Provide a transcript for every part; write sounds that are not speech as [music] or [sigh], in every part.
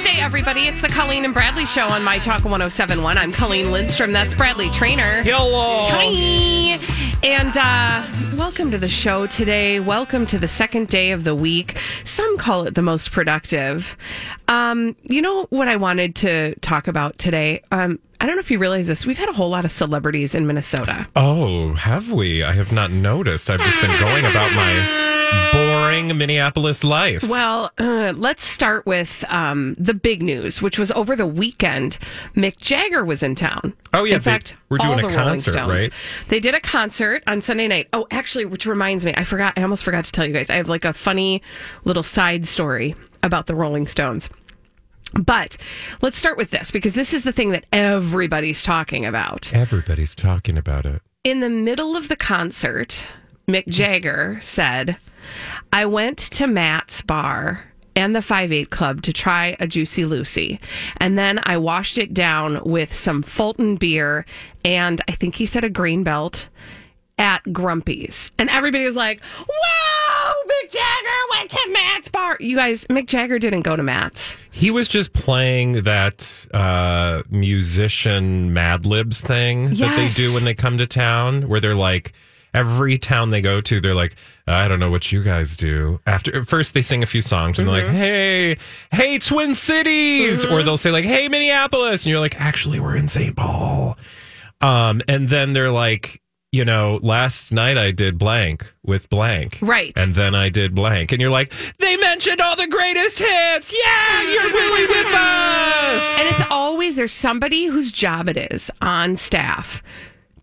Tuesday, everybody. It's the Colleen and Bradley show on My Talk 1071. I'm Colleen Lindstrom. That's Bradley Traynor. Hello. Hi. And uh, welcome to the show today. Welcome to the second day of the week. Some call it the most productive. Um, you know what I wanted to talk about today? Um, I don't know if you realize this. We've had a whole lot of celebrities in Minnesota. Oh, have we? I have not noticed. I've just been going about my boring Minneapolis life. Well, uh, let's start with um, the big news, which was over the weekend. Mick Jagger was in town. Oh, yeah, In they- fact, we're doing all a the Rolling concert, Stones. right? They did a concert on Sunday night. Oh, actually, which reminds me, I forgot. I almost forgot to tell you guys. I have like a funny little side story about the Rolling Stones. But let's start with this because this is the thing that everybody's talking about. Everybody's talking about it. In the middle of the concert, Mick Jagger said, I went to Matt's bar and the 5 8 Club to try a Juicy Lucy. And then I washed it down with some Fulton beer and I think he said a Grain Belt at Grumpy's. And everybody was like, Whoa, Mick Jagger went to Matt's bar. You guys, Mick Jagger didn't go to Matt's. He was just playing that uh, musician Mad Libs thing that they do when they come to town, where they're like, every town they go to, they're like, I don't know what you guys do. After first they sing a few songs and they're like, hey, hey, Twin Cities, or they'll say like, hey, Minneapolis, and you're like, actually, we're in St. Paul. Um, and then they're like, you know, last night I did blank with blank. Right. And then I did blank. And you're like, they mentioned all the greatest hits. Yeah, you're really with us. And it's always there's somebody whose job it is on staff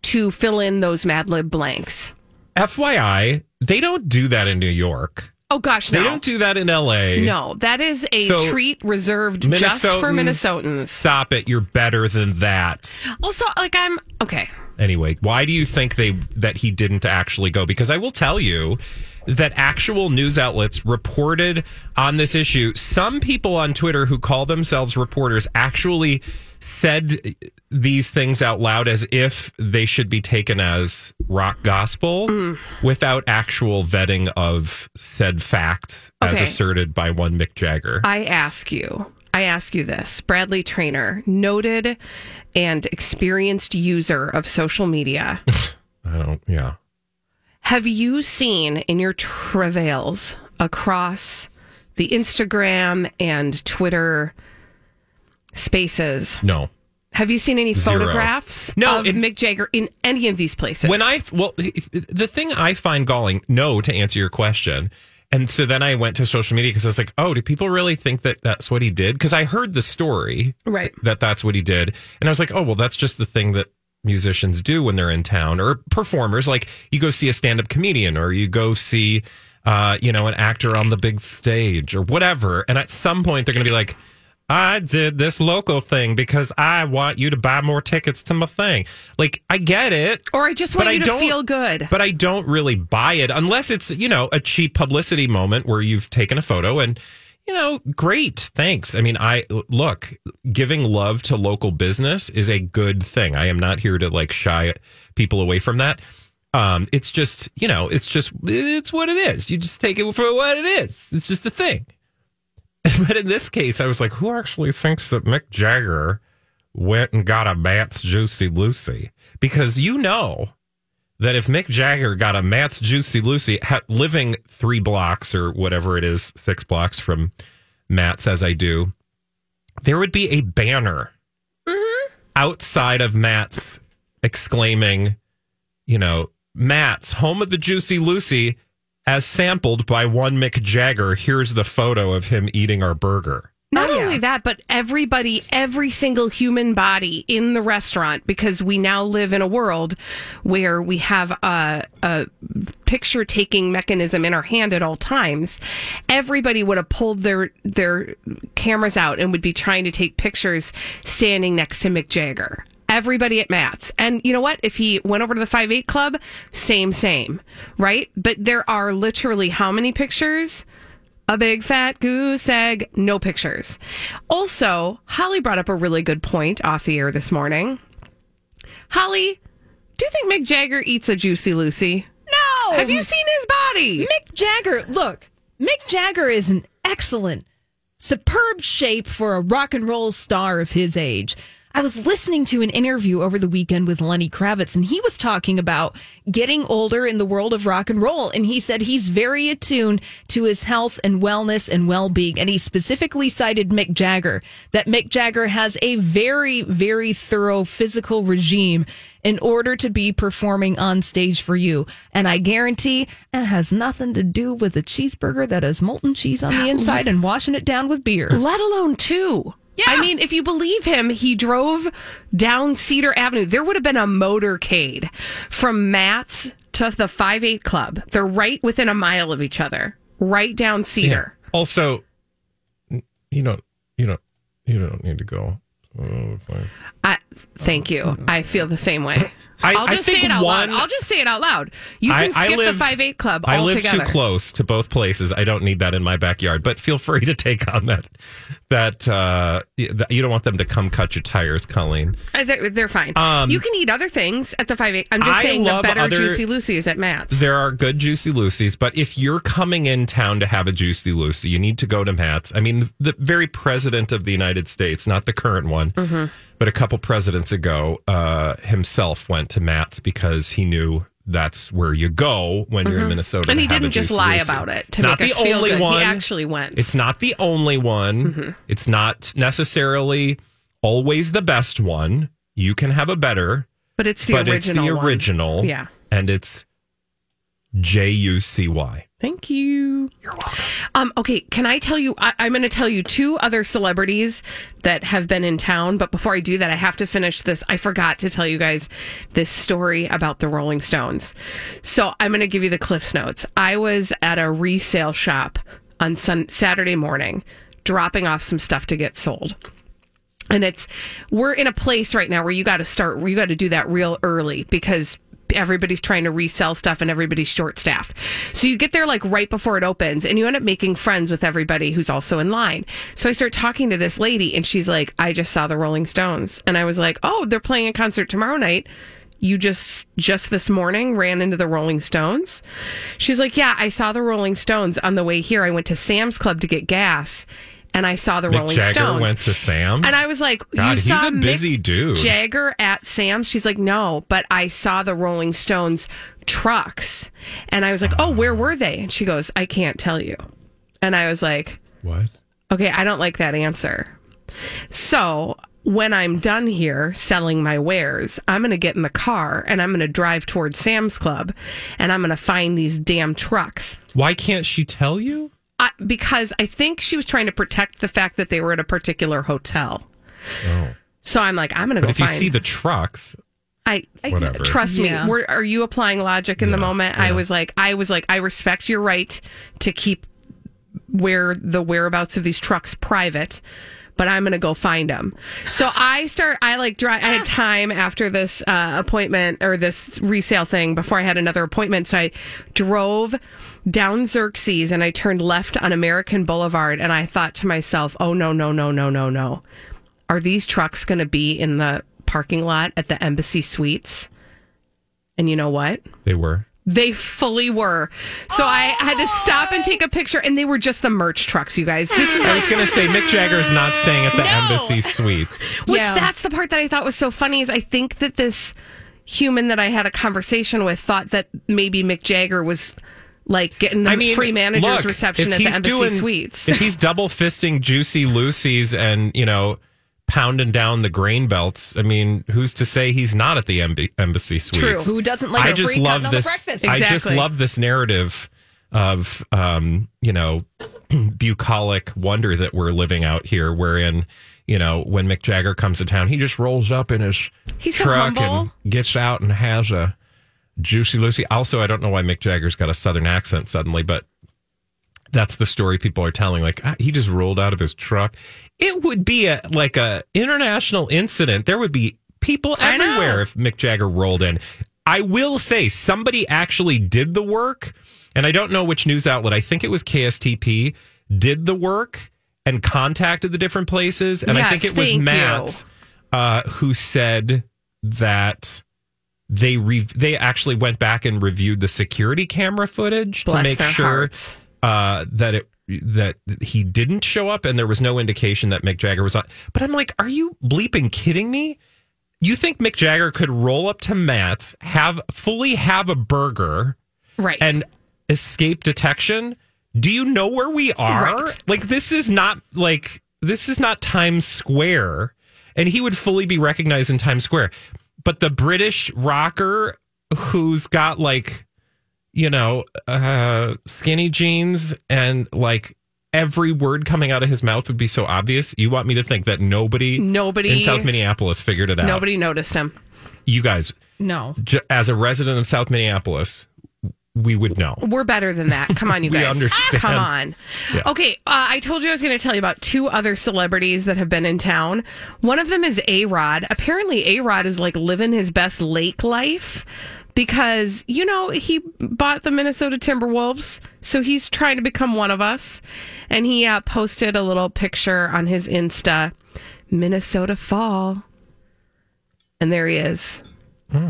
to fill in those Mad Lib blanks. FYI, they don't do that in New York. Oh gosh, no. They don't do that in LA. no, that is a So, treat reserved just for Minnesotans, Minnesotans. Stop it. You're better than that. Also, like I'm okay. Anyway, why do you think they that he didn't actually go? Because I will tell you that actual news outlets reported on this issue. Some people on Twitter who call themselves reporters actually said these things out loud as if they should be taken as rock gospel mm. without actual vetting of said facts as asserted by one Mick Jagger. I ask you, I ask you this, Bradley Traynor, noted and experienced user of social media. [laughs] I don't, yeah. Have you seen in your travails across the Instagram and Twitter spaces? No. Have you seen any Zero. photographs No, of it- Mick Jagger in any of these places? When I well, the thing I find galling, no, to answer your question, and so then I went to social media because I was like, oh, do people really think that that's what he did? Because I heard the story right, that that's what he did, and I was like, oh, well, that's just the thing that musicians do when they're in town or performers. Like you go see a stand-up comedian or you go see, uh, you know, an actor on the big stage or whatever, and at some point they're going to be like. I did this local thing because I want you to buy more tickets to my thing. Like, I get it. or I just want you I to don't- feel good. But I don't really buy it unless it's, you know, a cheap publicity moment where you've taken a photo and, you know, great. Thanks. I mean, I look, giving love to local business is a good thing. I am not here to like shy people away from that. Um, it's just, you know, it's just, it's what it is. You just take it for what it is. It's just a thing. [laughs] But in this case, I was like, who actually thinks that Mick Jagger went and got a Matt's Juicy Lucy? Because you know that if Mick Jagger got a Matt's Juicy Lucy, ha- living three blocks or whatever it is, six blocks from Matt's as I do, there would be a banner mm-hmm. outside of Matt's exclaiming, you know, Matt's home of the Juicy Lucy, as sampled by one Mick Jagger. Here's the photo of him eating our burger. Not Oh, yeah. only that, but everybody, every single human body in the restaurant, because we now live in a world where we have a, a picture taking mechanism in our hand at all times. Everybody would have pulled their their cameras out and would be trying to take pictures standing next to Mick Jagger. Everybody at Matt's. And you know what? If he went over to the 5 8 club, same, same, right? But there are literally how many pictures? a big fat goose egg, no pictures. Also, Holly brought up a really good point off the air this morning. Holly, do you think Mick Jagger eats a Juicy Lucy? No. Have you seen his body? Mick Jagger, look, Mick Jagger is an excellent, superb shape for a rock and roll star of his age. I was listening to an interview over the weekend with Lenny Kravitz, and he was talking about getting older in the world of rock and roll. And he said he's very attuned to his health and wellness and well being. And he specifically cited Mick Jagger, that Mick Jagger has a very, very thorough physical regime in order to be performing on stage for you. And I guarantee it has nothing to do with a cheeseburger that has molten cheese on the [gasps] inside and washing it down with beer. Let alone two. Yeah. I mean, if you believe him, he drove down Cedar Avenue. There would have been a motorcade from Matt's to the 5 8 Club. They're right within a mile of each other, right down Cedar. Also, you don't, you don't, you don't need to go. Oh. I, thank you. I feel the same way. I- will just say it out one- loud. I'll just say it out loud. You can I- I skip live- the five eight club I live altogether. too close to both places. I don't need that in my backyard. But feel free to take on that. That uh, you don't want them to come cut your tires, Colleen. Uh, They're, they're fine. Um, you can eat other things at the five eight. I'm just I saying the better other- juicy Lucy is at Matt's. There are good Juicy Lucy's, but if you're coming in town to have a Juicy Lucy, you need to go to Matt's. I mean, the very president of the United States, not the current one, Mm-hmm. but a couple presidents ago, uh, himself went to Matt's because he knew that's where you go when you're in Minnesota. Mm-hmm. and he didn't just lie about it to not make the us feel only good. one. He actually went. It's not the only one. Mm-hmm. It's not necessarily always the best one. You can have a better, but it's the but original. it's the one. original. Yeah. And it's J U C Y. Thank you. You're welcome. Um, okay, can I tell you? I, I'm going to tell you two other celebrities that have been in town. But before I do that, I have to finish this. I forgot to tell you guys this story about the Rolling Stones. So I'm going to give you the Cliffs Notes. I was at a resale shop on sun- Saturday morning, dropping off some stuff to get sold. And it's we're in a place right now where you got to start. You got to do that real early because everybody's trying to resell stuff and everybody's short staffed. So you get there like right before it opens and you end up making friends with everybody who's also in line. So I start talking to this lady and she's like, "I just saw the Rolling Stones," and I was like, "Oh, they're playing a concert tomorrow night." You just just this morning ran into the Rolling Stones. She's like, "Yeah, I saw the Rolling Stones on the way here. I went to Sam's Club to get gas." And I saw the Mick Rolling Jagger Stones. went to Sam's. And I was like, God, you he's saw a busy Mick dude. Jagger at Sam's? She's like, no, but I saw the Rolling Stones trucks. And I was like, oh, where were they? And she goes, I can't tell you. And I was like, what? okay, I don't like that answer. So when I'm done here selling my wares, I'm going to get in the car and I'm going to drive towards Sam's Club and I'm going to find these damn trucks. Why can't she tell you? I, because I think she was trying to protect the fact that they were at a particular hotel. Oh. So I'm like, I'm going to But go if you see the trucks, I, I trust Yeah. me. We're, you applying logic in the Yeah, moment? I was like, I was like, I respect your right to keep where the whereabouts of these trucks private, but I'm gonna go find them. So I start. I like drive. I had time after this uh, appointment or this resale thing before I had another appointment. So I drove down Xerxes and I turned left on American Boulevard and I thought to myself, oh no no no no no no, are these trucks gonna be in the parking lot at the Embassy Suites? And you know what? they were. They fully were. So I had to stop and take a picture, and they were just the merch trucks, you guys. This is I was going to say Mick Jagger's not staying at the No. Embassy Suites. which Yeah. that's the part that I thought was so funny is I think that this human that I had a conversation with thought that maybe Mick Jagger was like getting the I mean, free manager's look, reception at the Embassy doing- Suites. If he's double fisting Juicy Lucy's and, you know, pounding down the grain belts, I mean, who's to say he's not at the Emb- Embassy Suites? True. Who doesn't like I a just free love continental this. breakfast? I just Exactly. love this narrative of, um, you know, [clears throat] bucolic wonder that we're living out here, wherein you know when Mick Jagger comes to town, he just rolls up in his He's so truck and gets out and has a juicy Lucy. Also, I don't know why Mick Jagger's got a southern accent suddenly, but that's the story people are telling. Like ah, he just rolled out of his truck. It would be a like a international incident. There would be people everywhere if Mick Jagger rolled in. I will say somebody actually did the work, and I don't know which news outlet. I think it was KSTP did the work and contacted the different places, and I think it was Matt uh, who said that they re- they actually went back and reviewed the security camera footage Bless to make sure uh, that it that he didn't show up and there was no indication that Mick Jagger was on. But I'm like, are you bleeping kidding me? You think Mick Jagger could roll up to Matt's, have fully have a burger Right. and escape detection? Do you know where we are? Right. Like this is not like this is not Times Square, and he would fully be recognized in Times Square. But the British rocker who's got like you know uh skinny jeans and like every word coming out of his mouth would be so obvious. You want me to think that nobody Nobody- in South Minneapolis figured it out. Nobody noticed him. You guys, No. j- as a resident of South Minneapolis, we would know. We're better than that. Come on, [laughs] you We guys. understand. Come on. Yeah. Okay, uh, I told you I was going to tell you about two other celebrities that have been in town. One of them is A Rod. Apparently, A Rod is like living his best lake life because, you know, he bought the Minnesota Timberwolves. So he's trying to become one of us. And he uh, posted a little picture on his Insta Minnesota Fall. And there he is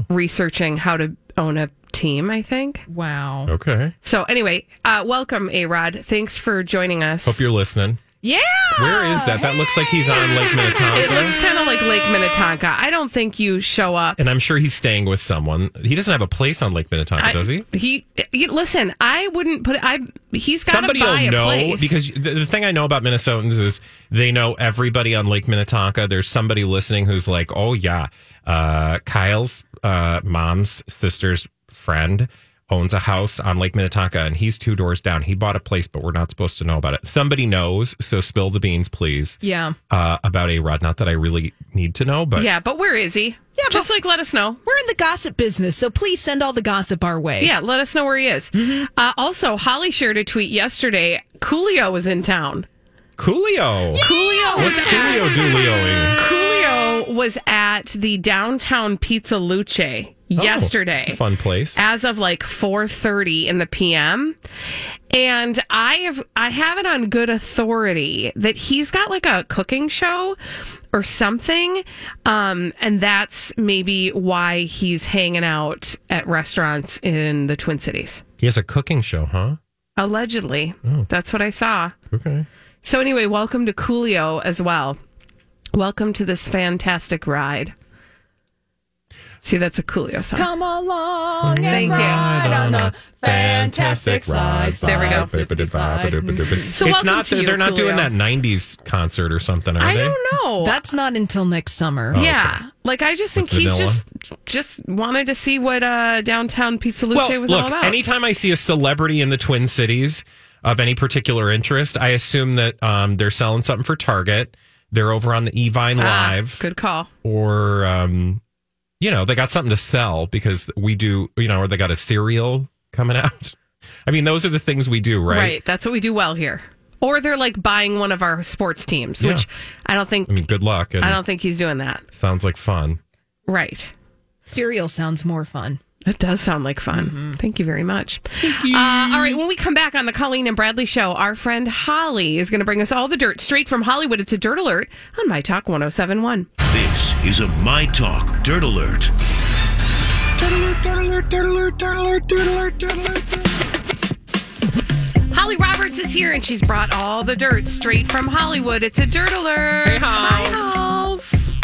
researching how to own a team, I think. Wow. Okay. So anyway, uh, welcome, A Rod. Thanks for joining us. Hope you're listening. Yeah. Where is that? That looks like he's on Lake Minnetonka. it looks kind of like Lake Minnetonka. I don't think you show up. and I'm sure he's staying with someone. He doesn't have a place on Lake Minnetonka, I- does he? He, he- listen. I wouldn't put. I he's got Somebody buy will a know place because the, the thing I know about Minnesotans is they know everybody on Lake Minnetonka. There's somebody listening who's like, "Oh yeah, uh, Kyle's uh, mom's sister's friend owns a house on Lake Minnetonka, and he's two doors down. He bought a place, but we're not supposed to know about it. Somebody knows, so spill the beans, please, Yeah. uh, about a Rod. Not that I really need to know, but Yeah, but where is he? Yeah, just but- like let us know. We're in the gossip business, so please send all the gossip our way. Yeah, let us know where he is. Uh, also, Holly shared a tweet yesterday. Coolio was in town. Coolio. Coolio What's was Coolio at, doolioing? Coolio was at the downtown Pizza Luce yesterday. It's a fun place. as of like 4:30 in the PM and I have I have it on good authority that he's got like a cooking show or something um and that's maybe why he's hanging out at restaurants in the Twin Cities He has a cooking show, huh? allegedly Oh. that's what I saw Okay. so anyway welcome to Coolio as well welcome to this fantastic ride see that's a Coolio song Come along Thank and you. ride on the fantastic rides. There we go. So it's welcome not. to you, they're not doing Coolio. that '90s concert or something, are I they? don't know That's not until next summer. Yeah. Like I just think With he's vanilla? just just wanted to see what uh downtown Pizza Luce Well, was look. all about. Anytime I see a celebrity in the Twin Cities of any particular interest, I assume that um, they're selling something for Target. They're over on the Evine Ah, Live, Good call. or um, you know, they got something to sell because we do. You know, or they got a cereal coming [laughs] out. I mean, those are the things we do, Right. right? That's what we do well here. Or they're like buying one of our sports teams, Yeah. which I don't think I mean, good luck. And I don't think he's doing that. sounds like fun. Right. Cereal sounds more fun. It does sound like fun. Mm-hmm. Thank you very much. Uh, all right, when we come back on the Colleen and Bradley show, our friend Holly is going to bring us all the dirt straight from Hollywood. It's a dirt alert on My Talk 1071. This is a My Talk Dirt Alert. Holly Roberts is here and she's brought all the dirt straight from Hollywood. It's a dirt alert. Hey, Hols. Hi, Hols.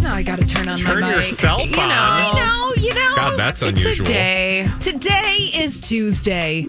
Now I got to turn on Turn my your mic. cell phone. You know. I know, you know. God, that's It's unusual. a day. Today is Tuesday,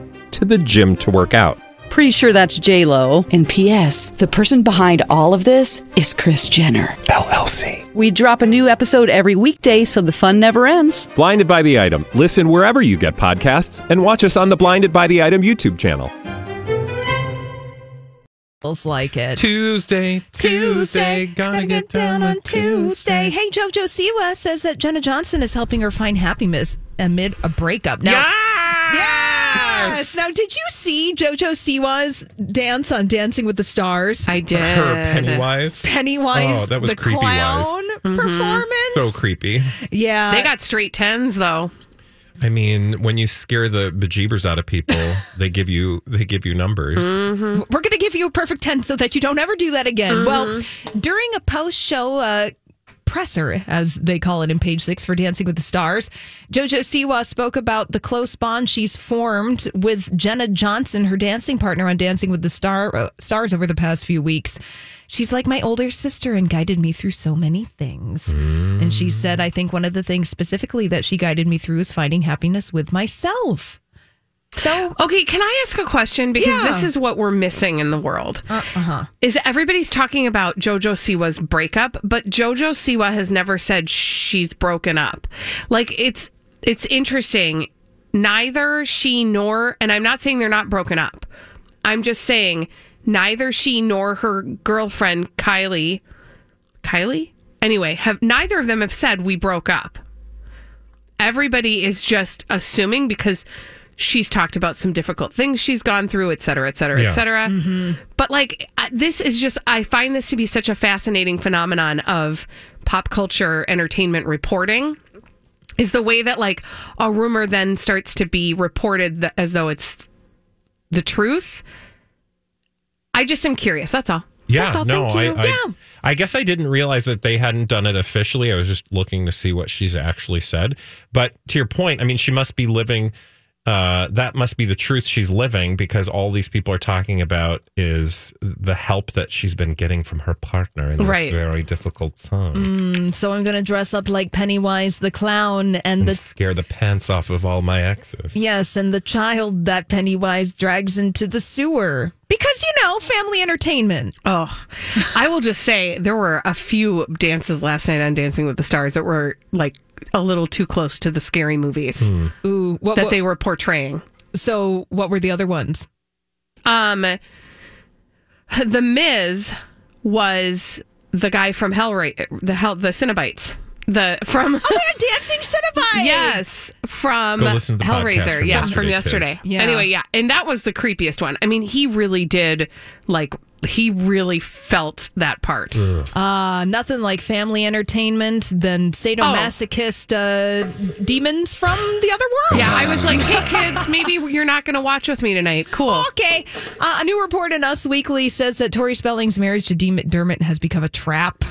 to the gym to work out. Pretty sure that's J Lo. And P.S. The person behind all of this is Kris Jenner LLC. We drop a new episode every weekday, so the fun never ends. Blinded by the item. Listen wherever you get podcasts, and watch us on the Blinded by the Item YouTube channel. like it. Tuesday, Tuesday, gonna get down on Tuesday. Hey, JoJo Siwa says that Jenna Johnson is helping her find happiness amid a breakup. Now, yes. Now, did you see JoJo Siwa's dance on Dancing with the Stars? I did. Her Pennywise. Pennywise, Oh, that was the creepy wise. clown mm-hmm. performance. So creepy. yeah, They got straight tens though. I mean, when you scare the bejeebers out of people, [laughs] they give you they give you numbers. Mm-hmm. we're going to give you a perfect 10 so that you don't ever do that again. Well, mm-hmm. during a post show uh, presser, as they call it in page six for Dancing with the Stars, JoJo Siwa spoke about the close bond she's formed with Jenna Johnson, her dancing partner on Dancing with the Star uh, Stars over the past few weeks. She's like my older sister and guided me through so many things. And she said, I think one of the things specifically that she guided me through is finding happiness with myself. So, Okay, can I ask a question? Because Yeah. this is what we're missing in the world. uh huh. Is everybody's talking about JoJo Siwa's breakup, but JoJo Siwa has never said she's broken up. Like it's it's interesting. Neither she nor and I'm not saying they're not broken up. I'm just saying neither she nor her girlfriend Kylie Kylie? Anyway, have neither of them have said we broke up. Everybody is just assuming because she's talked about some difficult things she's gone through, et cetera, et cetera, Yeah. et cetera. Mm-hmm. But like, this is just, I find this to be such a fascinating phenomenon of pop culture entertainment reporting. Is the way that like a rumor then starts to be reported th- as though it's the truth. I just am curious. That's all. Yeah, That's all. no, Thank I. I, yeah. I guess I didn't realize that they hadn't done it officially. I was just looking to see what she's actually said. But to your point, I mean, she must be living. Uh, that must be the truth she's living because all these people are talking about is the help that she's been getting from her partner in this Right. very difficult time. So I'm going to dress up like Pennywise the clown and and the scare the pants off of all my exes. yes, and the child that Pennywise drags into the sewer because you know family entertainment. Oh, I will just say there were a few dances last night on Dancing with the Stars that were like a little too close to the scary movies Ooh, what, that what- they were portraying. so what were the other ones? Um, the Miz was the guy from Hellra- the Hell, the Cenobites, the from Oh, they had dancing Cenobite. yes from Go listen to the podcast Hellraiser, from yes, from yesterday, yesterday. kids. Yeah. Anyway, yeah, and that was the creepiest one. I mean, he really did like he really felt that part. Uh, nothing like family entertainment than sadomasochist uh, demons from the other world. Yeah, I was like, hey kids, maybe you're not going to watch with me tonight. Cool. Okay. Uh, a new report in Us Weekly says that Tori Spelling's marriage to Dean McDermott has become a trap.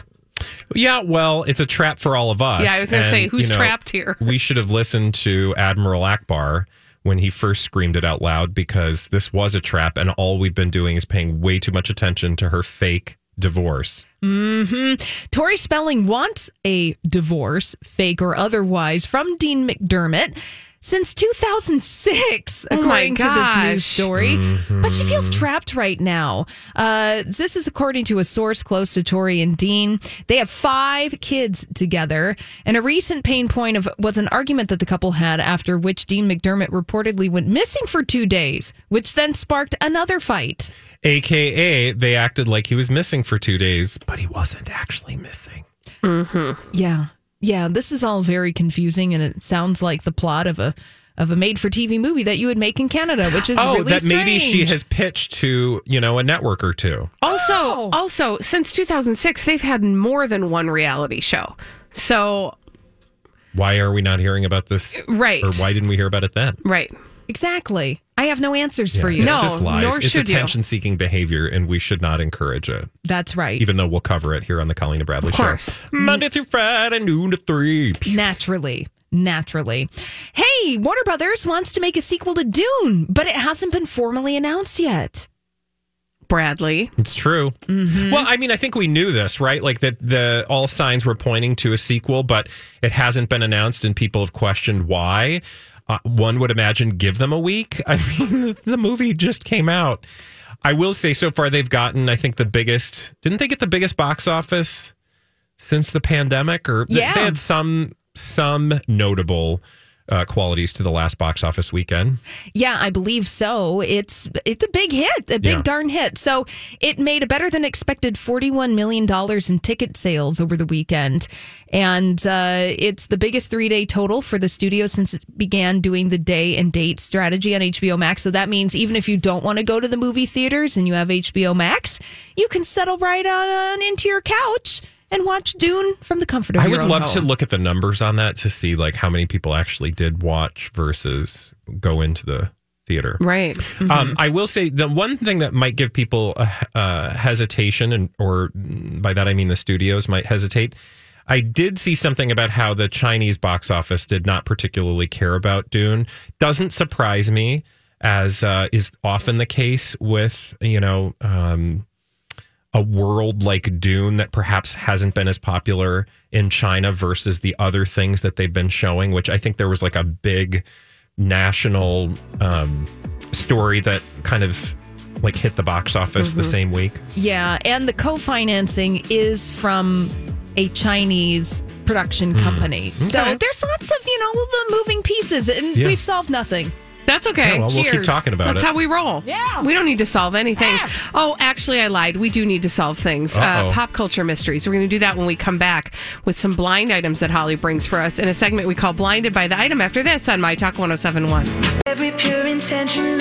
Yeah, well, it's a trap for all of us. Yeah, I was gonna And, say, who's you know, trapped here? We should have listened to Admiral Ackbar when he first screamed it out loud because this was a trap, and all we've been doing is paying way too much attention to her fake divorce. Mm-hmm. Tori Spelling wants a divorce, fake or otherwise, from Dean McDermott. Since 2006, Oh according to this news story. Mm-hmm. But she feels trapped right now. Uh, this is according to a source close to Tori and Dean. They have five kids together, and a recent pain point of was an argument that the couple had after which Dean McDermott reportedly went missing for two days, which then sparked another fight. AKA, they acted like he was missing for two days, but he wasn't actually missing. Yeah. Yeah, this is all very confusing and it sounds like the plot of a of a made for TV movie that you would make in Canada, which is oh, really that maybe she has pitched to, you know, a network or two. Also, Oh. also since 2006, they've had more than one reality show. So, Why are we not hearing about this? Right. Or why didn't we hear about it then? right. Exactly. I have no answers for you. It's No, just lies. nor It's should you. attention seeking behavior, and we should not encourage it, That's right. even though we'll cover it here on the Colleen and Bradley Of course. Show. Monday through Friday, noon to three. Naturally. Naturally. Hey, Warner Brothers wants to make a sequel to Dune, but it hasn't been formally announced yet. Bradley. It's true. Mm-hmm. Well, I mean, I think we knew this, right? Like that the all signs were pointing to a sequel, but it hasn't been announced, and people have questioned why. Uh, one would imagine give them a week. [laughs] I mean, the, movie just came out. I will say, so far they've gotten, I think, the biggest. Didn't they get the biggest box office since the pandemic? Or Yeah. they had some some notable uh, qualities to the last box office weekend. Yeah, I believe so. It's it's a big hit, a big Yeah. darn hit. So it made a better than expected forty-one million dollars in ticket sales over the weekend, and uh, it's the biggest three-day total for the studio since it began doing the day and date strategy on HBO Max. So that means even if you don't want to go to the movie theaters and you have HBO Max, you can settle right on into your couch and watch Dune from the comfort of I your own I would love home. to look at the numbers on that to see like how many people actually did watch versus go into the theater. Right. Um, I will say the one thing that might give people a, a hesitation, and or by that I mean the studios might hesitate. I did see something about how the Chinese box office did not particularly care about Dune. Doesn't surprise me, as uh, is often the case with you know um, a world like Dune that perhaps hasn't been as popular in China versus the other things that they've been showing, which I think there was like a big national um, story that kind of like hit the box office the same week. Yeah, and the co-financing is from a Chinese production company. So Okay. there's lots of, you know, the moving pieces and Yeah. we've solved nothing. That's okay. Yeah, well, we'll keep talking about That's it. how we roll. Yeah. We don't need to solve anything. Oh, actually, I lied. We do need to solve things. Uh, pop culture mysteries. We're going to do that when we come back with some blind items that Holly brings for us in a segment we call Blinded by the Item after this on My Talk 1071. Every pure intention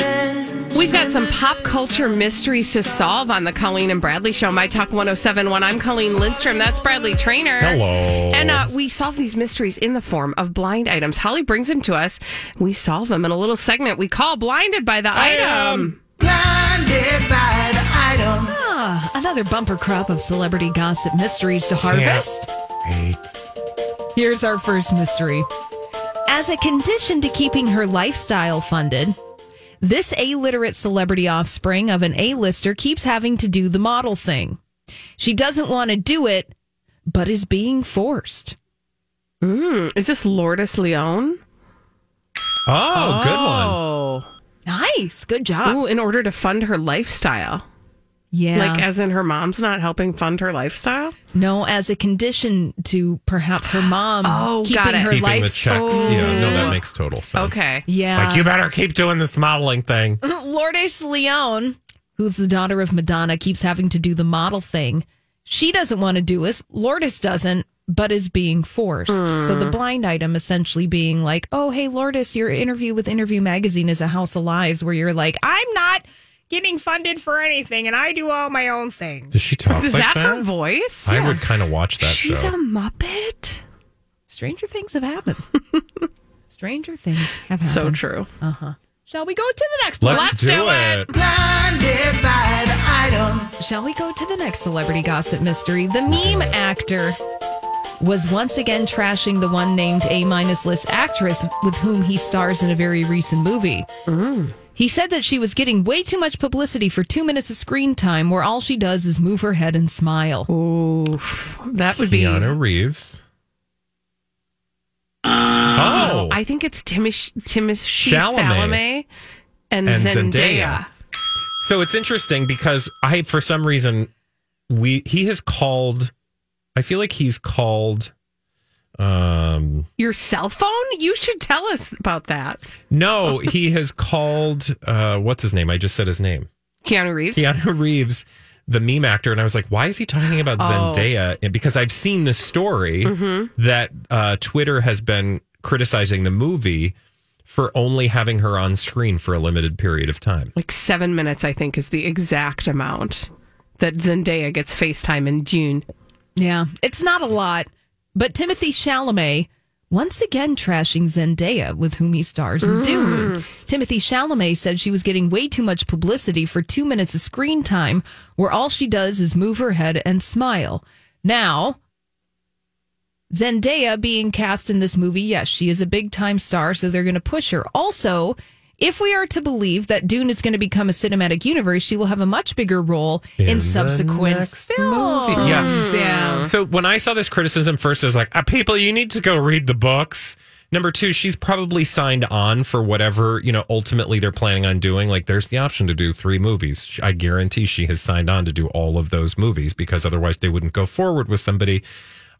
We've got some pop culture mysteries to solve on the Colleen and Bradley Show, My Talk 1071. I'm Colleen Lindstrom. That's Bradley Traynor. Hello. And uh, we solve these mysteries in the form of blind items. Holly brings them to us. We solve them in a little segment we call Blinded by the Item. blinded by the item. Ah, another bumper crop of celebrity gossip mysteries to harvest. Here's our first mystery. As a condition to keeping her lifestyle funded, this illiterate celebrity offspring of an A-lister keeps having to do the model thing. She doesn't want to do it, but is being forced. Mm, is this Lourdes Leon? Oh, good one. Oh. Nice. Good job. Ooh, in order to fund her lifestyle. yeah. Like, as in her mom's not helping fund her lifestyle? no, as a condition to perhaps her mom [gasps] Oh, keeping got it. her Keeping the checks. Yeah, no, that makes total sense. Okay. Yeah. Like, you better keep doing this modeling thing. [laughs] Lourdes Leon, who's the daughter of Madonna, keeps having to do the model thing. She doesn't want to do it. Lourdes doesn't, but is being forced. So the blind item essentially being like, oh, hey, Lourdes, your interview with Interview Magazine is a house of lies where you're like, I'm not getting funded for anything and I do all my own things. Does she talk Is like that, that? her voice? I would kind of watch that She's show. a Muppet? Stranger things have happened. [laughs] Stranger things have happened. So true. Uh huh. Shall we go to the next one? Let's, do, it. Blinded by the item. Shall we go to the next celebrity gossip mystery? The meme actor was once again trashing the one named A minus list actress with whom he stars in a very recent movie. Mm. He said that she was getting way too much publicity for two minutes of screen time where all she does is move her head and smile. Ooh, that would be. Keanu Reeves. Uh, oh. I think it's Timosh- Timothée Chalamet. Chalamet and, And Zendaya. Zendaya. So it's interesting because I, for some reason, we he has called. I feel like he's called. Um, Your cell phone? You should tell us about that. no, he has called. Uh, what's his name? I just said his name. Keanu Reeves. Keanu Reeves, the meme actor, and I was like, why is he talking about Oh. Zendaya? And because I've seen the story Mm-hmm. that uh, Twitter has been criticizing the movie for only having her on screen for a limited period of time. Like seven minutes, I think, is the exact amount that Zendaya gets FaceTime in Dune. Yeah, it's not a lot, but Timothy Chalamet once again trashing Zendaya, with whom he stars in mm. Dune. Timothy Chalamet said she was getting way too much publicity for two minutes of screen time, where all she does is move her head and smile. Now, Zendaya being cast in this movie, yes, she is a big time star, so they're going to push her. Also, if we are to believe that Dune is going to become a cinematic universe, she will have a much bigger role in, In subsequent films. movie. Yeah. yeah. So when I saw this criticism first, I was like, uh, people, you need to go read the books. Number two, she's probably signed on for whatever, you know, ultimately they're planning on doing. Like there's the option to do three movies. I guarantee she has signed on to do all of those movies because otherwise they wouldn't go forward with somebody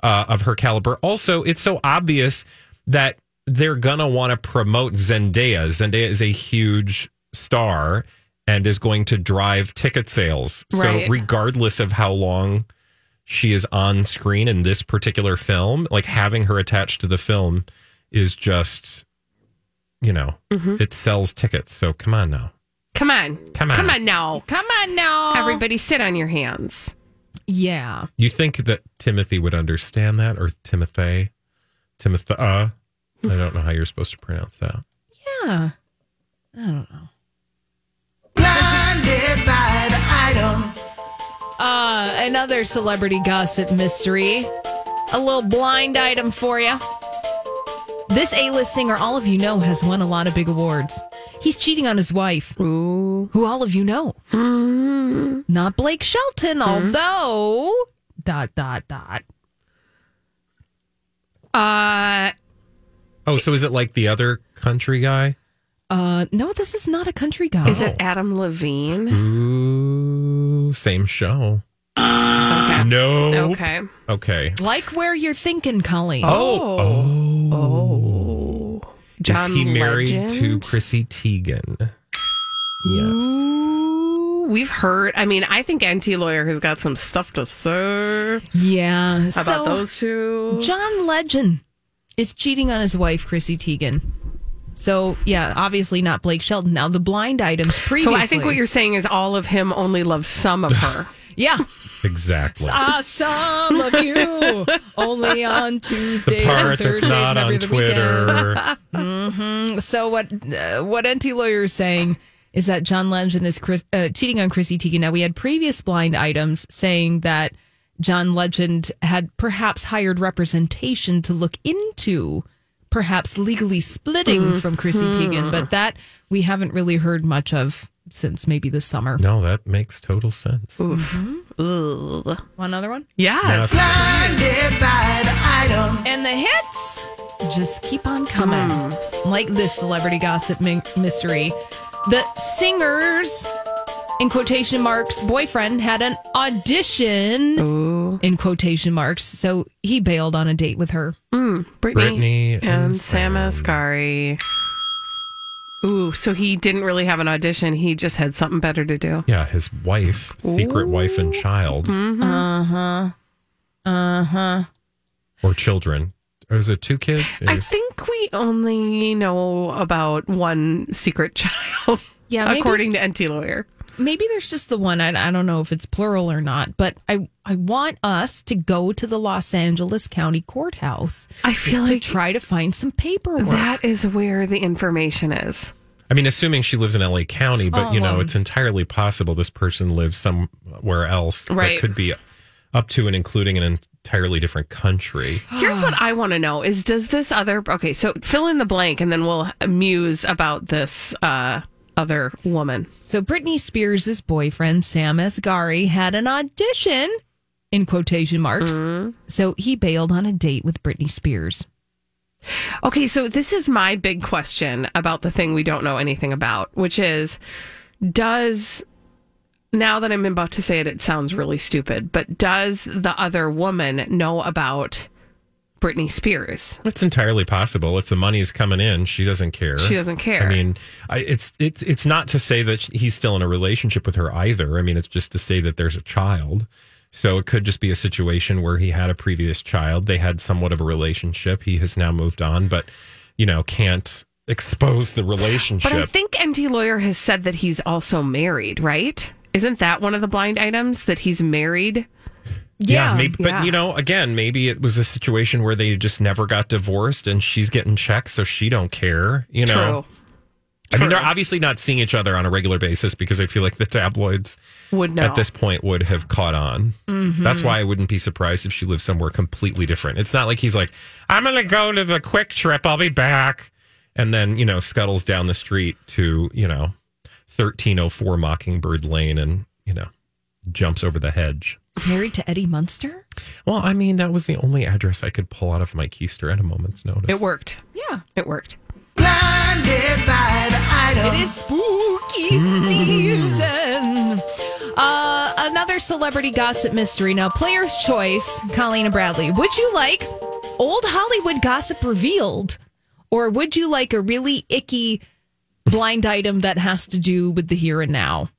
uh, of her caliber. Also, it's so obvious that they're gonna want to promote Zendaya. Zendaya is a huge star and is going to drive ticket sales. Right. So regardless of how long she is on screen in this particular film, like having her attached to the film is just you know, it sells tickets. So come on now. Come on. Come on. Come on now. Come on now. Everybody sit on your hands. Yeah. You think that Timothy would understand that or Timothy? Timothy uh I don't know how you're supposed to pronounce that. Yeah. I don't know. Blinded by the item. Uh, another celebrity gossip mystery. A little blind item for you. This A-list singer, all of you know, has won a lot of big awards. He's cheating on his wife, who all of you know. [gasps] Not Blake Shelton, although dot dot dot. Uh, Oh, so is it like the other country guy? Uh, no, this is not a country guy. is it Adam Levine? Ooh, same show. Okay. No. Okay. Okay. like where you're thinking, Colleen? Oh. Oh. Oh. John is he married Legend? to Chrissy Teigen? Yes. Ooh, We've heard. I mean, I think Enty Lawyer has got some stuff to say yeah. about so, those two. John Legend is cheating on his wife, Chrissy Teigen. So yeah, obviously not Blake Shelton. Now the blind items previously. So I think what you're saying is all of him only loves some of her. [laughs] yeah. Exactly. Ah, some of you only on Tuesdays and Part that's Thursdays not and every on other weekend. Twitter. [laughs] So what? Uh, what Enty lawyer is saying is that John Legend is Chris, uh, cheating on Chrissy Teigen. Now we had previous blind items saying that John Legend had perhaps hired representation to look into perhaps legally splitting mm-hmm. from Chrissy hmm. Teigen, but that we haven't really heard much of since maybe the summer. no, that makes total sense. Mm-hmm. Ugh. One other one, Yes. Blinded by the item. and the hits just keep on coming, hmm. like this celebrity gossip mi- mystery. The singer's in quotation marks boyfriend had an audition Ooh. in quotation marks, so he bailed on a date with her. Britney, Britney and, and Sam Sam. Asghari. Ooh, so he didn't really have an audition. He just had something better to do. Yeah, his wife, secret wife and child, Uh huh. Uh huh. or children. Or is it two kids? I think we only know about one secret child. Yeah, maybe- according to Enty Lawyer. Maybe there's just the one. I, I don't know if it's plural or not, but I I want us to go to the Los Angeles County Courthouse I feel to like try to find some paperwork. that is where the information is. I mean, assuming she lives in LA County, but Oh, you know, well. it's entirely possible this person lives somewhere else Right. that could be up to and including an entirely different country. [gasps] Here's what I want to know is does this other okay, so fill in the blank and then we'll muse about this uh other woman. So Britney Spears' boyfriend Sam Asghari had an audition in quotation marks. Mm-hmm. So he bailed on a date with Britney Spears. Okay, so this is my big question about the thing we don't know anything about, which is does now that I'm about to say it, it sounds really stupid, but does the other woman know about Britney Spears? It's entirely possible. If the money's coming in, she doesn't care. She doesn't care. I mean, I, it's it's it's not to say that he's still in a relationship with her either. I mean, it's just to say that there's a child. So it could just be a situation where he had a previous child. They had somewhat of a relationship. He has now moved on, but you know, can't [laughs] expose the relationship. But I think Enty Lawyer has said that he's also married, right? Isn't that one of the blind items that he's married? Yeah, maybe, but Yeah. you know, again, maybe it was a situation where they just never got divorced, and she's getting checks, so she don't care. You know, True. I mean, they're obviously not seeing each other on a regular basis because I feel like the tabloids Would know. at this point would have caught on. Mhm. That's why I wouldn't be surprised if she lived somewhere completely different. It's not like he's like, I'm going to go to the Kwik Trip. I'll be back. And then, you know, scuttles down the street to, you know, 1304 Mockingbird Lane and, you know, jumps over the hedge. Married to Eddie Munster. Well, I mean, that was the only address I could pull out of my keister at a moment's notice. It worked. Yeah. It worked. Blinded by the item. It is spooky season. Uh, another celebrity gossip mystery. Now, player's choice, Colleen and Bradley. Would you like old Hollywood gossip revealed, or would you like a really icky blind item that has to do with the here and now?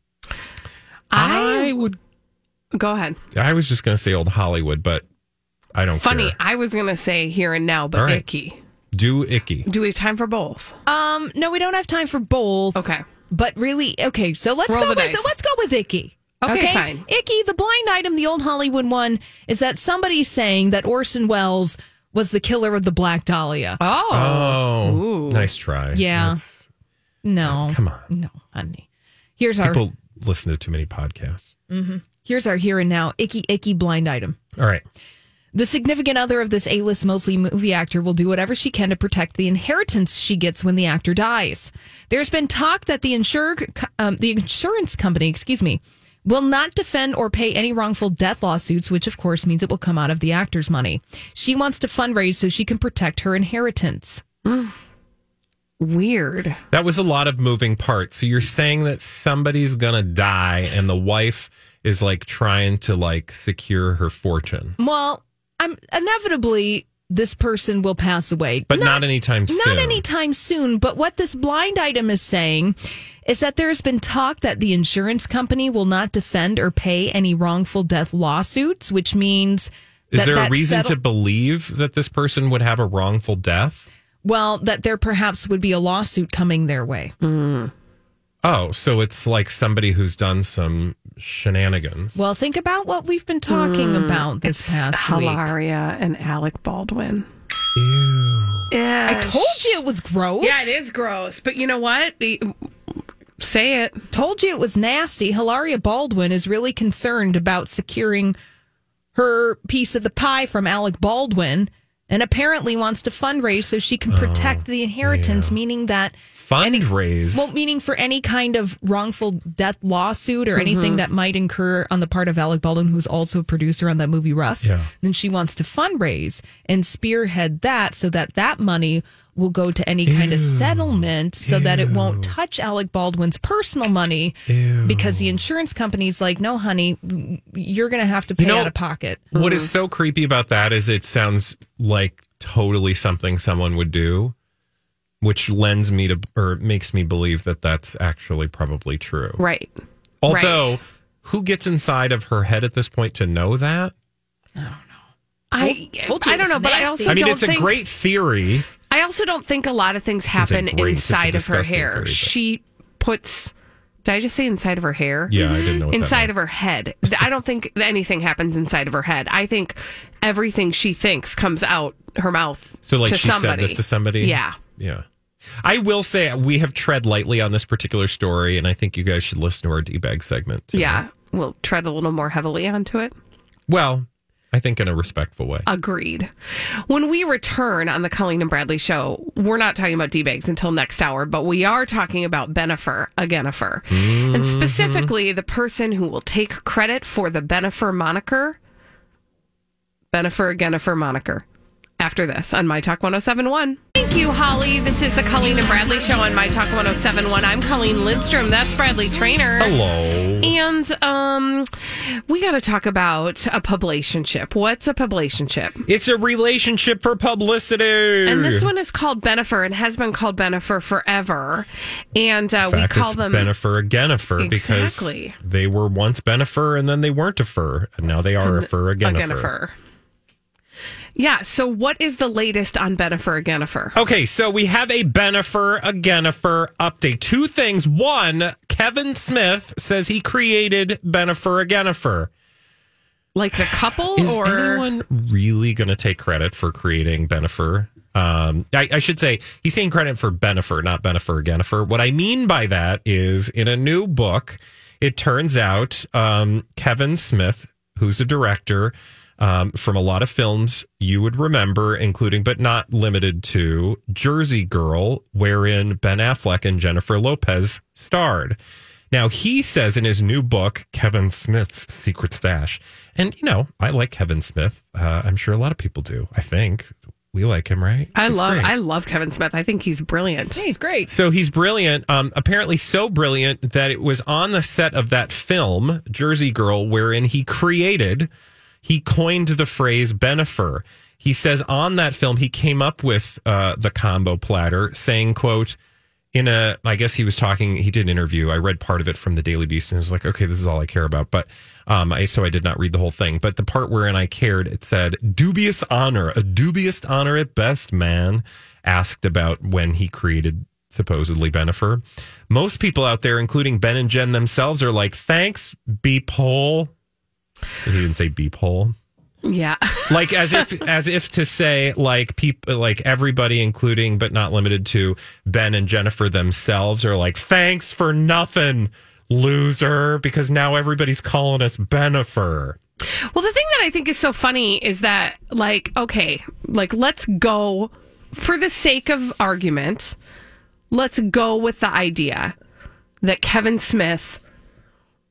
I would. Go ahead. I was just going to say old Hollywood, but I don't Funny, care. I was going to say here and now, but All right. icky. Do icky. Do we have time for both? Um, no, we don't have time for both. Okay. But really, okay, so let's Roll go with dice. let's go with Icky. Okay, fine. Icky, the blind item, the old Hollywood one, is that somebody's saying that Orson Welles was the killer of the Black Dahlia. Oh. Oh, nice try. Yeah. That's- No. come on. No, honey. Here's our People listen to too many podcasts. Mhm. here's our here and now icky icky blind item. All right. The significant other of this A-list mostly movie actor will do whatever she can to protect the inheritance she gets when the actor dies. There's been talk that the insure um, the insurance company, excuse me, will not defend or pay any wrongful death lawsuits, which of course means it will come out of the actor's money. She wants to fundraise so she can protect her inheritance. Weird. That was a lot of moving parts. So you're saying that somebody's gonna die, and the wife is like trying to like secure her fortune, Well, I'm inevitably this person will pass away, but not, anytime soon. Not anytime soon. But what this blind item is saying is that there's been talk that the insurance company will not defend or pay any wrongful death lawsuits, which means Is that there a reason settle- to believe that this person would have a wrongful death? Well that there perhaps would be a lawsuit coming their way. Oh, so it's like somebody who's done some shenanigans. Well, think about what we've been talking hmm. about this past week. Hilaria and Alec Baldwin. Ew. Yeah. I told you it was gross. Yeah, it is gross. But you know what? Say it. Told you it was nasty. Hilaria Baldwin is really concerned about securing her piece of the pie from Alec Baldwin and apparently wants to fundraise so she can protect oh, the inheritance, meaning that Fundraise. well, meaning for any kind of wrongful death lawsuit or anything Mhm. that might incur on the part of Alec Baldwin, who's also a producer on that movie Rust, Yeah. then she wants to fundraise and spearhead that so that that money will go to any kind of settlement so that it won't touch Alec Baldwin's personal money because the insurance company's like, no, honey, you're going to have to pay know, out of pocket. What is so creepy about that is it sounds like totally something someone would do, which lends me to or makes me believe that that's actually probably true. Right. Although, Right. who gets inside of her head at this point to know that? I don't know. I I don't know, but I also I mean, don't it's a think, great theory. I also don't think a lot of things happen great- inside of her hair. theory, She puts. Did I just say inside of her hair? Yeah, I didn't know what that inside meant. of her head. I don't think [laughs] anything happens inside of her head. I think everything she thinks comes out her mouth. So, like, to she somebody. said this to somebody? Yeah. Yeah. I will say uh, we have tread lightly on this particular story, and I think you guys should listen to our D bag segment. too. Yeah. We'll tread a little more heavily onto it. Well, I think in a respectful way. Agreed. When we return on the Colleen and Bradley show, we're not talking about D-Bags until next hour, but we are talking about Benifer, Agenifer. And mm-hmm. specifically, the person who will take credit for the Benifer moniker. Benifer, Agenifer moniker. After this on My Talk 1071. Thank you, Holly. This is the Colleen and Bradley show on My Talk 1071. I'm Colleen Lindstrom. That's Bradley Traynor. Hello. And um, we got to talk about a publicationship. What's a publicationship? It's a relationship for publicity. And this one is called Benifer and has been called Benifer forever. And uh, In we call it's them Benifer Agenifer Exactly. because they were once Benifer and then they weren't a fur and now they are a fur Agenifer. Agenifer. Yeah. So, what is the latest on Benifer Agenifer? Okay, so we have a Benifer Agenifer update. Two things. One, Kevin Smith says he created Benifer Agenifer. Like the couple, Is or anyone really going to take credit for creating Benifer? Um, I, I should say he's saying credit for Benifer, not Benifer Agenifer. What I mean by that is in a new book, it turns out um, Kevin Smith, who's a director um, from a lot of films you would remember, including but not limited to Jersey Girl, wherein Ben Affleck and Jennifer Lopez starred. Now, he says in his new book, Kevin Smith's Secret Stash, and you know, I like Kevin Smith. Uh, I'm sure a lot of people do. I think we like him, right? I He's love great. I love Kevin Smith. I think he's brilliant. He's great. So he's brilliant. Um, apparently, so brilliant that it was on the set of that film, Jersey Girl, wherein he created, he coined the phrase Benifer. He says on that film, he came up with uh, the combo platter, saying, "quote." In a, I guess he was talking. He did an interview. I read part of it from the Daily Beast, and was like, "Okay, this is all I care about." But, um, I so I did not read the whole thing. But the part wherein I cared, it said, "Dubious honor, a dubious honor at best." Man asked about when he created supposedly Benifer. Most people out there, including Ben and Jen themselves, are like, "Thanks, Beep Hole." He didn't say Beep Hole Yeah. [laughs] like as if as if to say like people like everybody including but not limited to Ben and Jennifer themselves are like thanks for nothing loser because now everybody's calling us Benifer. Well, the thing that I think is so funny is that, like, okay, like, let's go for the sake of argument, let's go with the idea that Kevin Smith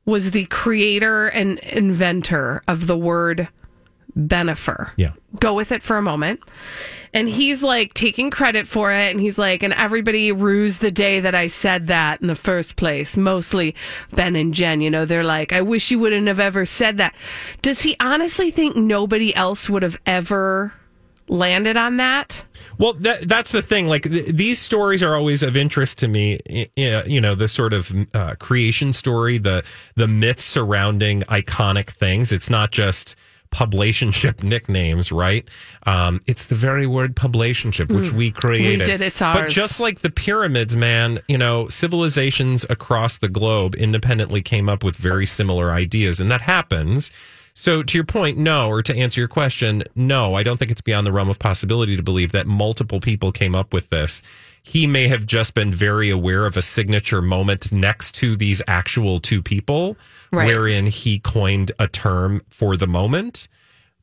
was the creator and inventor of the word Benifer. Yeah. Go with it for a moment. And he's like taking credit for it. And he's like, and everybody rues the day that I said that in the first place. Mostly Ben and Jen, you know, they're like, I wish you wouldn't have ever said that. Does he honestly think nobody else would have ever landed on that? Well, that, that's the thing. Like th- these stories are always of interest to me. You know, the sort of uh, creation story, the the myth surrounding iconic things. It's not just publicationship [laughs] nicknames, right? Um, it's the very word publicationship which we created. We did, it's ours. But just like the pyramids, man, you know, civilizations across the globe independently came up with very similar ideas, and that happens. So, to your point, no, or to answer your question, no, I don't think it's beyond the realm of possibility to believe that multiple people came up with this. He may have just been very aware of a signature moment next to these actual two people, Right. wherein he coined a term for the moment.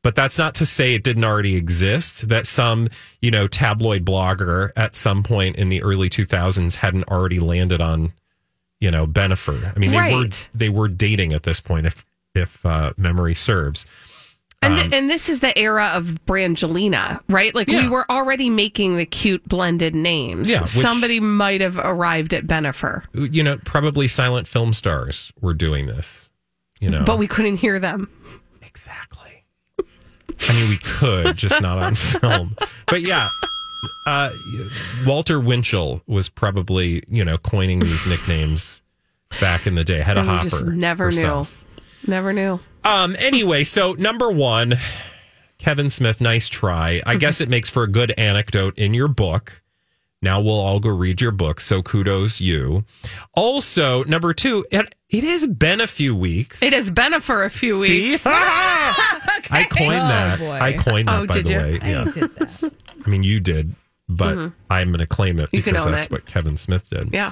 But that's not to say it didn't already exist, that some, you know, tabloid blogger at some point in the early 2000s hadn't already landed on, you know, Benifer. I mean, they were they were dating at this point if if uh, memory serves. And, th- and this is the era of Brangelina, right? Like we Um, were already making the cute blended names. Yeah, which- Somebody might have arrived at Benifer, You know, probably silent film stars were doing this, you know. but we couldn't hear them. Exactly. I mean, we could, just not on [laughs] film. But yeah, uh, Walter Winchell was probably, you know, coining these nicknames back in the day. Had a And we hopper. just never knew. Never knew. Um. Anyway, so number one, Kevin Smith, nice try. I guess it makes for a good anecdote in your book. Now we'll all go read your book. So kudos you. Also, number two, it, it has been a few weeks. It has been a for a few weeks. [laughs] [laughs] I coined that. boy. I coined that, Oh, by did the you? way. Yeah. did that. [laughs] I mean, you did, but I'm going to claim it Mm-hmm. You because that's it. what Kevin Smith did. Yeah.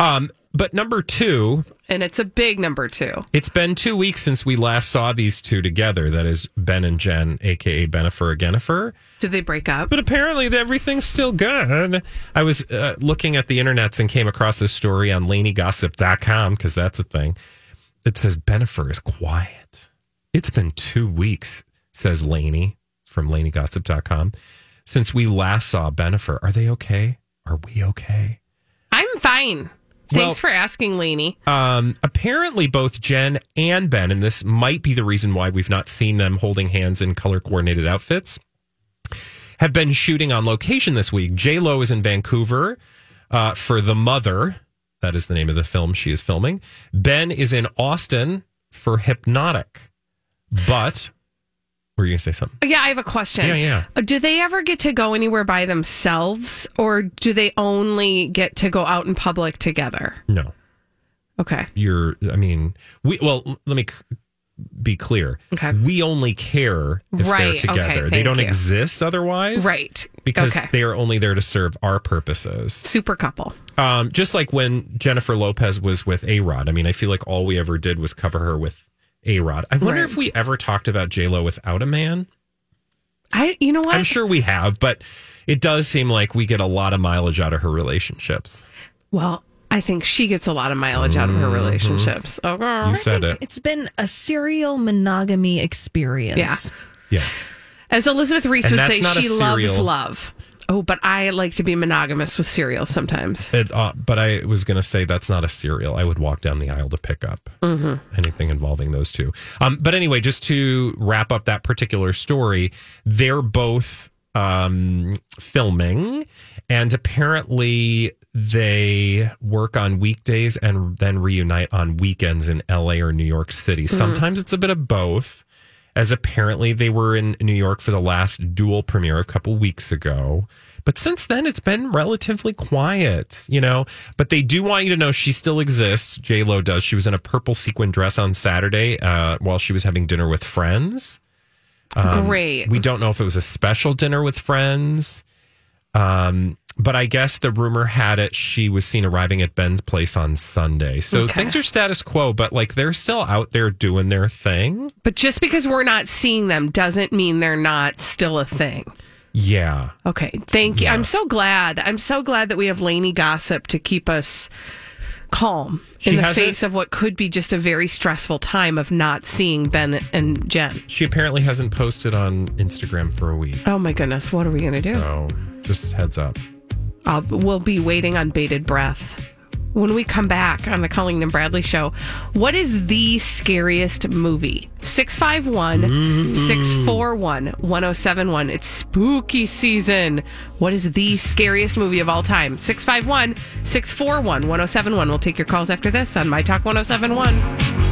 Um, but number two, And it's a big number two. it's been two weeks since we last saw these two together. That is Ben and Jen, aka Benifer Agenifer. Did they break up? But apparently everything's still good. I was uh, looking at the internets and came across this story on LaineyGossip.com because that's a thing. It says Benifer is quiet. It's been two weeks, says Lainey. from LaineyGossip.com. Since we last saw Benifer, are they okay? Are we okay? I'm fine. Thanks Well- for asking, Lainey. Um, apparently, both Jen and Ben, and this might be the reason why we've not seen them holding hands in color coordinated outfits, have been shooting on location this week. J Lo is in Vancouver uh, for The Mother. That is the name of the film she is filming. Ben is in Austin for Hypnotic. But were you to say something? Yeah, I have a question. Yeah, yeah. Uh, Do they ever get to go anywhere by themselves or do they only get to go out in public together? No. Okay. You're, I mean, we, well, let me be clear. Okay. We only care if Right, they're okay, together. they don't you. exist otherwise. Right. Because Okay. they are only there to serve our purposes. Super couple. Um, just like when Jennifer Lopez was with A Rod. I mean, I feel like all we ever did was cover her with A Rod. I wonder Right. if we ever talked about J Lo without a man. I, you know what? I'm sure we have, but it does seem like we get a lot of mileage out of her relationships. Well, I think she gets a lot of mileage out of her relationships. Oh. Mm-hmm. You said it. It's been a serial monogamy experience. Yeah. Yeah. As Elizabeth Reese And would say, not a she loves love. Oh, but I like to be monogamous with cereal sometimes. It, uh, but I was going to say that's not a cereal. I would walk down the aisle to pick up anything involving those two. Um, but anyway, just to wrap up that particular story, they're both um, filming, and apparently they work on weekdays and then reunite on weekends in LA or New York City. Sometimes it's a bit of both as apparently they were in New York for the last dual premiere a couple weeks ago. But since then, it's been relatively quiet, you know. But they do want you to know she still exists. J Lo does. She was in a purple sequin dress on Saturday uh, while she was having dinner with friends. Um, Great. We don't know if it was a special dinner with friends. Um, but I guess the rumor had it she was seen arriving at Ben's place on Sunday. So Okay. things are status quo, but like they're still out there doing their thing. But just because we're not seeing them doesn't mean they're not still a thing. Yeah. Okay. Thank you. Yeah. I'm so glad. I'm so glad that we have Lainey gossip to keep us calm She in the face of what could be just a very stressful time of not seeing Ben and Jen. She apparently hasn't posted on Instagram for a week. Oh my goodness. What are we going to do? So just heads up. I'll, we'll be waiting on bated breath. When we come back on the Colleen and Bradley show, what is the scariest movie? 651 mm. 641 1071. It's spooky season. What is the scariest movie of all time? 651 641 1071. We'll take your calls after this on My Talk 1071.